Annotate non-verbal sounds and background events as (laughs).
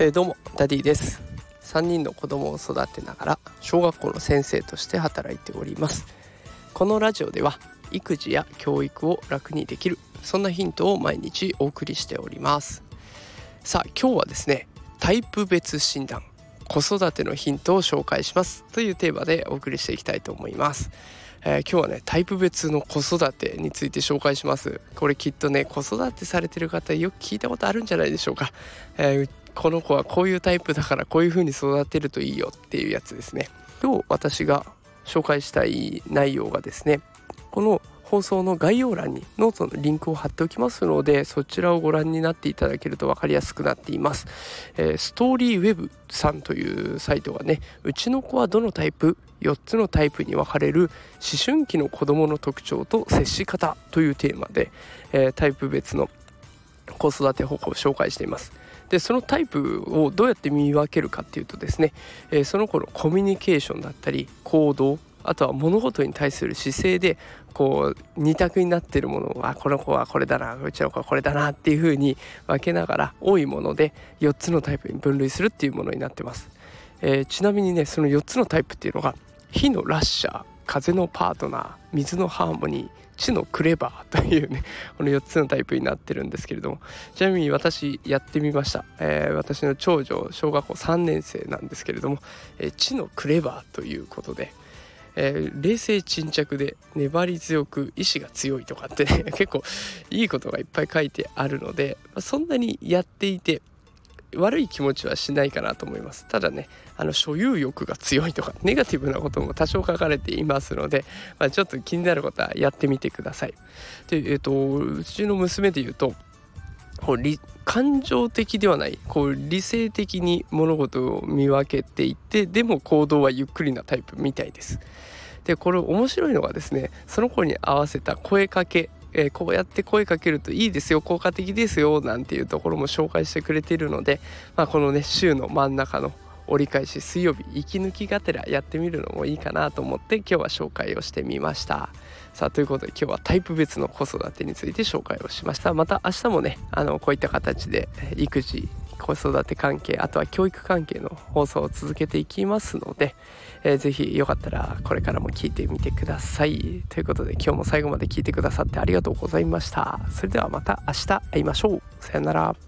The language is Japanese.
えー、どうもダディです。3人の子供を育てながら小学校の先生として働いております。このラジオでは育児や教育を楽にできるそんなヒントを毎日お送りしております。さあ今日はですねタイプ別診断子育てのヒントを紹介しますというテーマでお送りしていきたいと思います。えー、今日はねタイプ別の子育てについて紹介します。これきっとね子育てされてる方よく聞いたことあるんじゃないでしょうか、えー、この子はこういうタイプだからこういう風に育てるといいよっていうやつですね。今日私が紹介したい内容がですねこの放送の概要欄にノートのリンクを貼っておきますのでそちらをご覧になっていただけると分かりやすくなっています、えー、ストーリーウェブさんというサイトがねうちの子はどのタイプ？4つのタイプに分かれる思春期の子どもの特徴と接し方というテーマで、えー、タイプ別の子育て方法を紹介しています。でそのタイプをどうやって見分けるかっていうとですね、えー、その子のコミュニケーションだったり行動あとは物事に対する姿勢でこう二択になってるものはこの子はこれだなうちの子はこれだなっていう風に分けながら多いもので4つのタイプに分類するっていうものになってます、えー、ちなみにねその4つのタイプっていうのが火のラッシャー風のパートナー水のハーモニー地のクレバー (laughs) というねこの4つのタイプになってるんですけれども。ちなみに私やってみました、えー、私の長女小学校3年生なんですけれども、えー、地のクレバーということでえー、冷静沈着で粘り強く意志が強いとかってね (laughs) 結構いいことがいっぱい書いてあるので、ま、そんなにやっていて悪い気持ちはしないかなと思います。ただねあの所有欲が強いとかネガティブなことも多少書かれていますので、まあ、ちょっと気になることはやってみてください。でえっ、ー、とうちの娘で言うとこう感情的ではない。こう理性的に物事を見分けていってでも行動はゆっくりなタイプみたいです。でこれ面白いのがですねその子に合わせた声かけ。えー、こうやって声かけるといいですよ効果的ですよなんていうところも紹介してくれているので、まあ、このね週の真ん中の折り返し水曜日息抜きがてらやってみるのもいいかなと思って今日は紹介をしてみました。さあということで今日はタイプ別の子育てについて紹介をしました。また明日もねあのこういった形で育児子育て関係あとは教育関係の放送を続けていきますので、えー、ぜひよかったらこれからも聞いてみてください。ということで今日も最後まで聞いてくださってありがとうございました。それではまた明日会いましょう。さよなら。